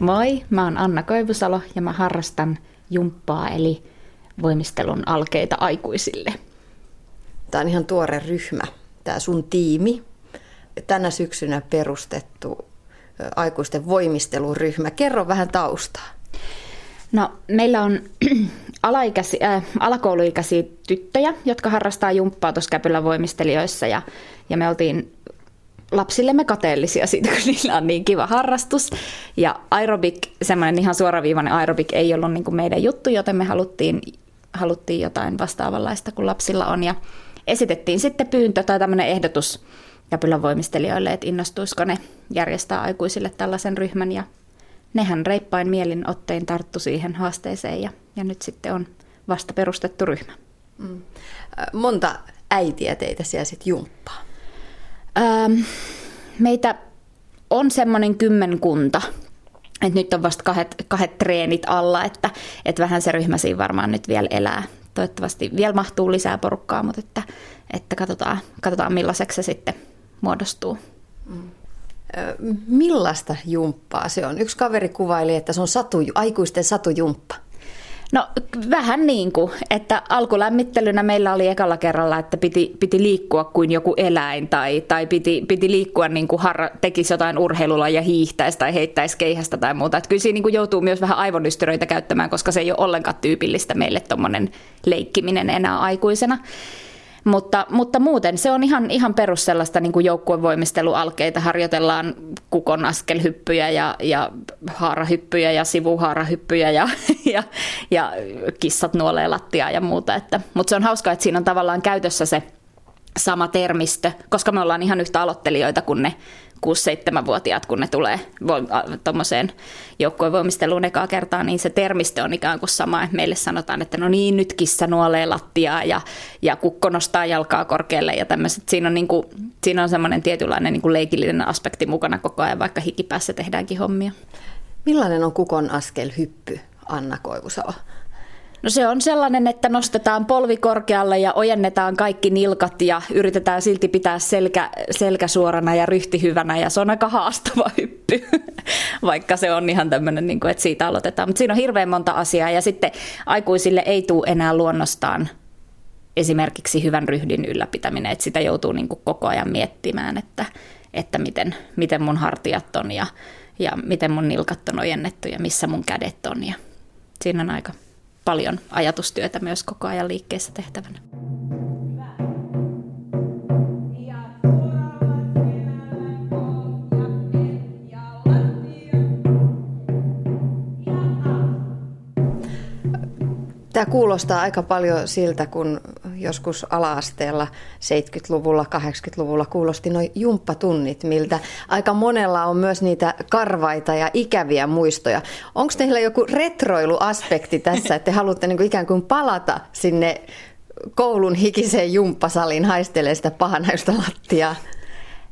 Moi, mä oon Anna Koivusalo ja mä harrastan jumppaa eli voimistelun alkeita aikuisille. Tämä on ihan tuore ryhmä, tämä sun tiimi. Tänä syksynä perustettu aikuisten voimisteluryhmä. Kerro vähän taustaa. No, meillä on alaikäisi, äh, alakouluikäisiä tyttöjä, jotka harrastaa jumppaa tuossa Käpylän voimistelijoissa ja, ja me oltiin lapsillemme kateellisia siitä, kun niillä on niin kiva harrastus. Ja aerobik, semmoinen ihan suoraviivainen aerobik ei ollut niin kuin meidän juttu, joten me haluttiin, haluttiin jotain vastaavanlaista kuin lapsilla on. Ja esitettiin sitten pyyntö tai tämmöinen ehdotus Käpylän voimistelijoille, että innostuisiko ne järjestää aikuisille tällaisen ryhmän. Ja nehän reippain mielin ottein tarttu siihen haasteeseen ja, ja nyt sitten on vasta perustettu ryhmä. Mm. Monta äitiä teitä siellä sitten jumppaa? Ähm, meitä on semmoinen kymmenkunta. Et nyt on vasta kahdet, kahdet treenit alla, että, että vähän se ryhmä siinä varmaan nyt vielä elää. Toivottavasti vielä mahtuu lisää porukkaa, mutta että, että katsotaan, katsotaan millaiseksi se sitten muodostuu. Mm. Millaista jumppaa se on? Yksi kaveri kuvaili, että se on satu, aikuisten satujumppa. No vähän niin kuin, että alkulämmittelynä meillä oli ekalla kerralla, että piti, piti liikkua kuin joku eläin tai, tai piti, piti liikkua niin kuin harra, tekisi jotain urheilulajia, hiihtäisi tai heittäisi keihästä tai muuta. Että kyllä siinä niin kuin joutuu myös vähän aivonystyröitä käyttämään, koska se ei ole ollenkaan tyypillistä meille tuommoinen leikkiminen enää aikuisena. Mutta, mutta muuten se on ihan, ihan perus sellaista niin kuin joukkuevoimistelualkeita. Harjoitellaan kukon askelhyppyjä ja, ja haarahyppyjä ja sivuhaarahyppyjä ja, ja, ja kissat nuolee lattiaa ja muuta. Että, mutta se on hauskaa, että siinä on tavallaan käytössä se sama termistö, koska me ollaan ihan yhtä aloittelijoita kuin ne 6-7-vuotiaat, kun ne tulee tuommoiseen joukkuevoimisteluun ekaa kertaa, niin se termistö on ikään kuin sama, että meille sanotaan, että no niin, nyt kissa nuolee lattiaa ja, ja kukko nostaa jalkaa korkealle ja tämmöiset. Siinä on, niin kuin, siinä on semmoinen tietynlainen niin kuin leikillinen aspekti mukana koko ajan, vaikka hikipäässä tehdäänkin hommia. Millainen on kukon askelhyppy, Anna Koivusalo? No se on sellainen, että nostetaan polvi korkealle ja ojennetaan kaikki nilkat ja yritetään silti pitää selkä, selkä suorana ja ryhti hyvänä ja se on aika haastava hyppy, vaikka se on ihan tämmöinen, niin kuin, että siitä aloitetaan. Mutta siinä on hirveän monta asiaa ja sitten aikuisille ei tule enää luonnostaan esimerkiksi hyvän ryhdin ylläpitäminen, että sitä joutuu niin kuin koko ajan miettimään, että, että miten, miten mun hartiat on ja, ja miten mun nilkat on ojennettu ja missä mun kädet on ja siinä on aika paljon ajatustyötä myös koko ajan liikkeessä tehtävänä. Tämä kuulostaa aika paljon siltä, kun joskus ala-asteella 70-luvulla, 80-luvulla kuulosti noin jumppatunnit, miltä aika monella on myös niitä karvaita ja ikäviä muistoja. Onko teillä joku retroiluaspekti tässä, että te haluatte niin kuin ikään kuin palata sinne koulun hikiseen jumppasaliin haistelee sitä pahanäystä lattiaa?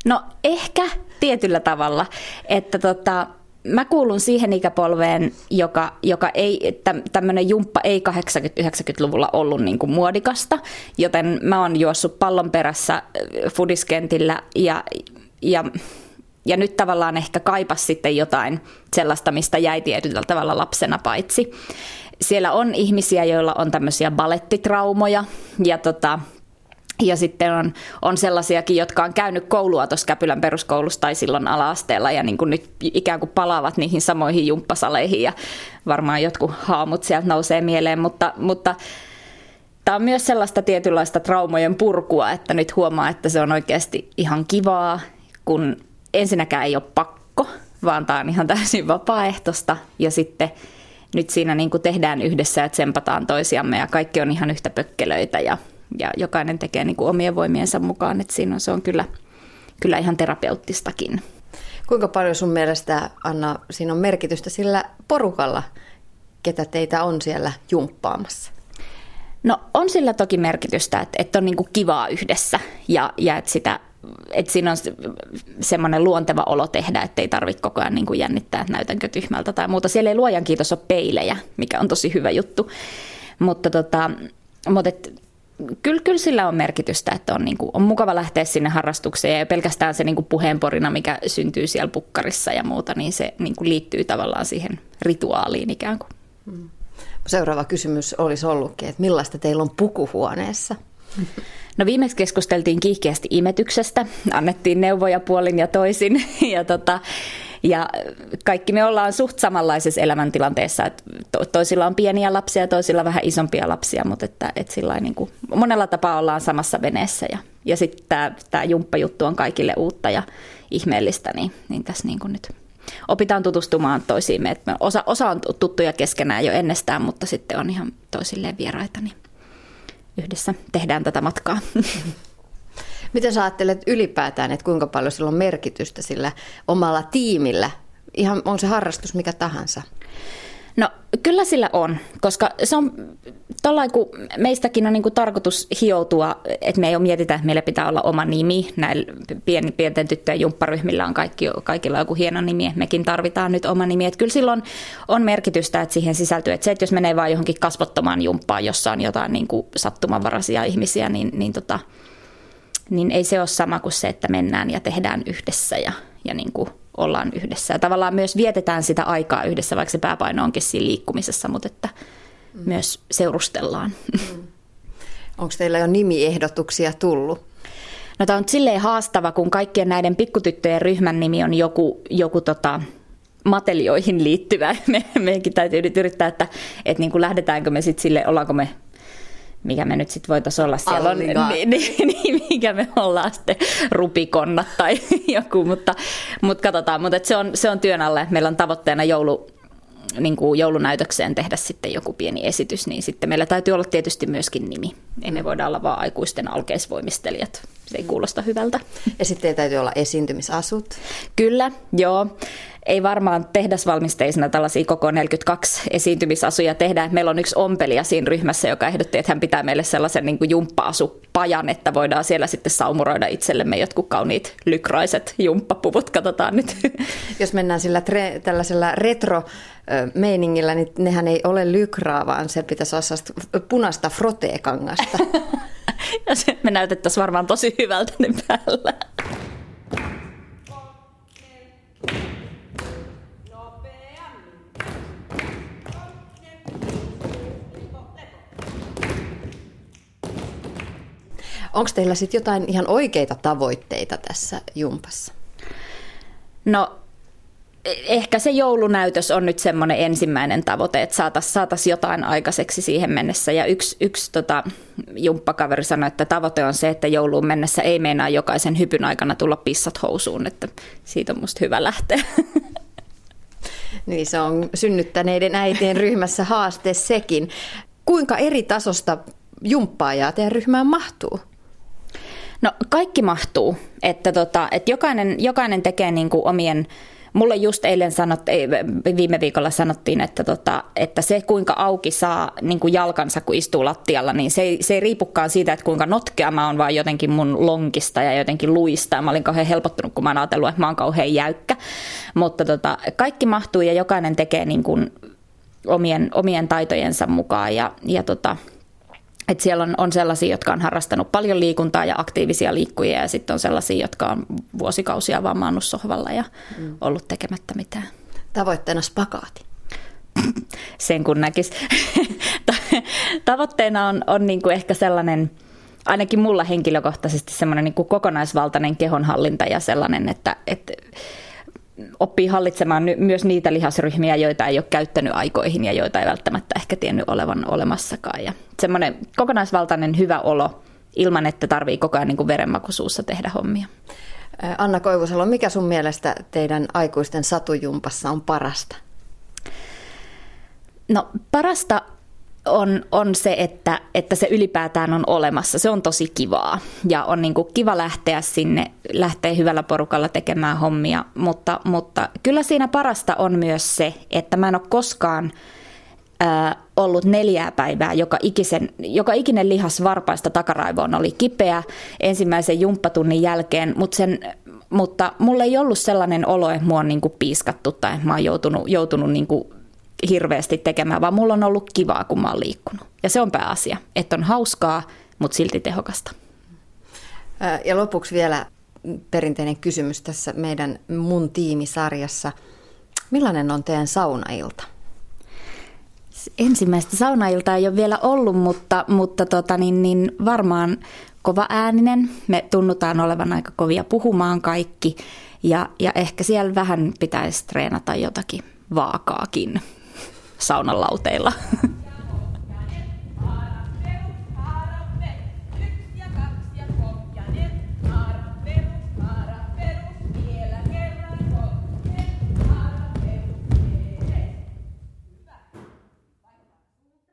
No ehkä tietyllä tavalla, että tota, mä kuulun siihen ikäpolveen, joka, joka ei, tämmöinen jumppa ei 80-90-luvulla ollut niin kuin muodikasta, joten mä oon juossut pallon perässä äh, fudiskentillä ja, ja ja nyt tavallaan ehkä kaipas sitten jotain sellaista, mistä jäi tietyllä tavalla lapsena paitsi. Siellä on ihmisiä, joilla on tämmöisiä balettitraumoja ja tota, ja sitten on, on sellaisiakin, jotka on käynyt koulua tuossa Käpylän peruskoulussa tai silloin ala-asteella ja niin kuin nyt ikään kuin palaavat niihin samoihin jumppasaleihin ja varmaan jotkut haamut sieltä nousee mieleen, mutta, mutta tämä on myös sellaista tietynlaista traumojen purkua, että nyt huomaa, että se on oikeasti ihan kivaa, kun ensinnäkään ei ole pakko, vaan tämä on ihan täysin vapaaehtoista ja sitten nyt siinä niin kuin tehdään yhdessä ja tsempataan toisiamme ja kaikki on ihan yhtä pökkelöitä ja ja jokainen tekee niin kuin omien voimiensa mukaan, että siinä on, se on kyllä, kyllä ihan terapeuttistakin. Kuinka paljon sun mielestä, Anna, siinä on merkitystä sillä porukalla, ketä teitä on siellä jumppaamassa? No on sillä toki merkitystä, että, että on niin kuin kivaa yhdessä ja, ja että, sitä, että siinä on semmoinen luonteva olo tehdä, että ei tarvitse koko ajan niin kuin jännittää, että näytänkö tyhmältä tai muuta. Siellä ei luojan kiitos ole peilejä, mikä on tosi hyvä juttu. Mutta, tota, mutta et, kyllä, kyllä sillä on merkitystä, että on, niin kuin, on mukava lähteä sinne harrastukseen ja pelkästään se niin kuin puheenporina, mikä syntyy siellä pukkarissa ja muuta, niin se niin kuin liittyy tavallaan siihen rituaaliin ikään kuin. Mm. Seuraava kysymys olisi ollutkin, että millaista teillä on pukuhuoneessa? No viimeksi keskusteltiin kiihkeästi imetyksestä, annettiin neuvoja puolin ja toisin ja, tota, ja kaikki me ollaan suht samanlaisessa elämäntilanteessa, että toisilla on pieniä lapsia toisilla vähän isompia lapsia, mutta että, että niin kuin, monella tapaa ollaan samassa veneessä ja, ja sitten tämä, jumppajuttu on kaikille uutta ja ihmeellistä, niin, niin tässä niin kuin nyt opitaan tutustumaan toisiimme. Että osa, osa on tuttuja keskenään jo ennestään, mutta sitten on ihan toisilleen vieraita, niin yhdessä tehdään tätä matkaa. Miten sä ajattelet ylipäätään, että kuinka paljon sillä on merkitystä sillä omalla tiimillä? Ihan on se harrastus mikä tahansa. No kyllä sillä on, koska se on tuollain, kun meistäkin on niinku tarkoitus hioutua, että me ei ole mietitä, että meillä pitää olla oma nimi. Näillä pieni, pienten tyttöjen jumpparyhmillä on kaikki, kaikilla joku hieno nimi, mekin tarvitaan nyt oma nimi. Että kyllä silloin on merkitystä, että siihen sisältyy, että se, että jos menee vain johonkin kasvottomaan jumppaan, jossa on jotain niinku sattumanvaraisia ihmisiä, niin, niin, tota, niin ei se ole sama kuin se, että mennään ja tehdään yhdessä ja, ja niinku ollaan yhdessä. Ja tavallaan myös vietetään sitä aikaa yhdessä, vaikka se pääpaino onkin siinä liikkumisessa, mutta että mm. myös seurustellaan. Mm. Onko teillä jo nimiehdotuksia tullut? No tämä on silleen haastava, kun kaikkien näiden pikkutyttöjen ryhmän nimi on joku, joku tota, matelioihin liittyvä. Me, meidänkin täytyy nyt yrittää, että, että niin kuin lähdetäänkö me sitten sille, ollaanko me mikä me nyt sitten voitaisiin olla. Siellä on, niin, niin, niin, mikä me ollaan sitten rupikonnat tai joku, mutta, mutta katsotaan. Mutta se on, se on työn alle. Meillä on tavoitteena joulu, niin kuin joulunäytökseen tehdä sitten joku pieni esitys, niin sitten meillä täytyy olla tietysti myöskin nimi. Ei me voida olla vain aikuisten alkeisvoimistelijat. Se ei kuulosta hyvältä. Ja sitten täytyy olla esiintymisasut. Kyllä, joo ei varmaan tehdasvalmisteisena tällaisia koko 42 esiintymisasuja tehdä. Meillä on yksi ompelija siinä ryhmässä, joka ehdotti, että hän pitää meille sellaisen niin kuin jumppa-asupajan, että voidaan siellä sitten saumuroida itsellemme jotkut kauniit lykraiset jumppapuvut. Katsotaan nyt. Jos mennään sillä tre, tällaisella retro meiningillä, niin nehän ei ole lykraa, vaan se pitäisi olla punaista froteekangasta. ja se me näytettäisiin varmaan tosi hyvältä ne päällä. Onko teillä sitten jotain ihan oikeita tavoitteita tässä jumpassa? No ehkä se joulunäytös on nyt semmoinen ensimmäinen tavoite, että saataisiin saatais jotain aikaiseksi siihen mennessä. Ja yksi, yksi tota, jumppakaveri sanoi, että tavoite on se, että jouluun mennessä ei meinaa jokaisen hypyn aikana tulla pissat housuun, että siitä on musta hyvä lähteä. Niin se on synnyttäneiden äitien ryhmässä haaste sekin. Kuinka eri tasosta jumppaajaa teidän ryhmään mahtuu? No kaikki mahtuu, että, tota, että jokainen, jokainen tekee niin kuin omien Mulle just eilen sanottiin, viime viikolla sanottiin, että, tota, että se kuinka auki saa niin kuin jalkansa, kun istuu lattialla, niin se ei, se ei riipukaan siitä, että kuinka notkea mä oon, vaan jotenkin mun lonkista ja jotenkin luista. Mä olin kauhean helpottunut, kun mä oon ajatellut, että mä oon kauhean jäykkä. Mutta tota, kaikki mahtuu ja jokainen tekee niin kuin omien, omien taitojensa mukaan. Ja, ja tota, et siellä on, on sellaisia, jotka on harrastanut paljon liikuntaa ja aktiivisia liikkujia ja sitten on sellaisia, jotka on vuosikausia vaan maannut sohvalla ja mm. ollut tekemättä mitään. Tavoitteena spakaati. Sen kun näkisi. Tavoitteena on, on niin kuin ehkä sellainen, ainakin mulla henkilökohtaisesti semmoinen niin kuin kokonaisvaltainen kehonhallinta ja sellainen, että, että oppii hallitsemaan myös niitä lihasryhmiä, joita ei ole käyttänyt aikoihin ja joita ei välttämättä ehkä tiennyt olevan olemassakaan. Ja semmoinen kokonaisvaltainen hyvä olo ilman, että tarvii koko ajan niin kuin verenmakuisuussa tehdä hommia. Anna Koivusalo, mikä sun mielestä teidän aikuisten satujumpassa on parasta? No parasta on, on se, että, että se ylipäätään on olemassa. Se on tosi kivaa. Ja on niin kuin kiva lähteä sinne, lähteä hyvällä porukalla tekemään hommia, mutta, mutta kyllä siinä parasta on myös se, että mä en ole koskaan ää, ollut neljää päivää, joka, ikisen, joka ikinen lihas varpaista takaraivoon oli kipeä ensimmäisen jumppatunnin jälkeen, mutta, sen, mutta mulla ei ollut sellainen olo, että mua on niin kuin piiskattu tai mä oon joutunut, joutunut niin kuin hirveästi tekemään, vaan mulla on ollut kivaa, kun mä oon liikkunut. Ja se on pääasia, että on hauskaa, mutta silti tehokasta. Ja lopuksi vielä perinteinen kysymys tässä meidän mun tiimisarjassa. Millainen on teidän saunailta? Ensimmäistä saunailtaa ei ole vielä ollut, mutta, mutta tota, niin, niin varmaan kova ääninen. Me tunnutaan olevan aika kovia puhumaan kaikki ja, ja ehkä siellä vähän pitäisi treenata jotakin vaakaakin saunan lauteilla.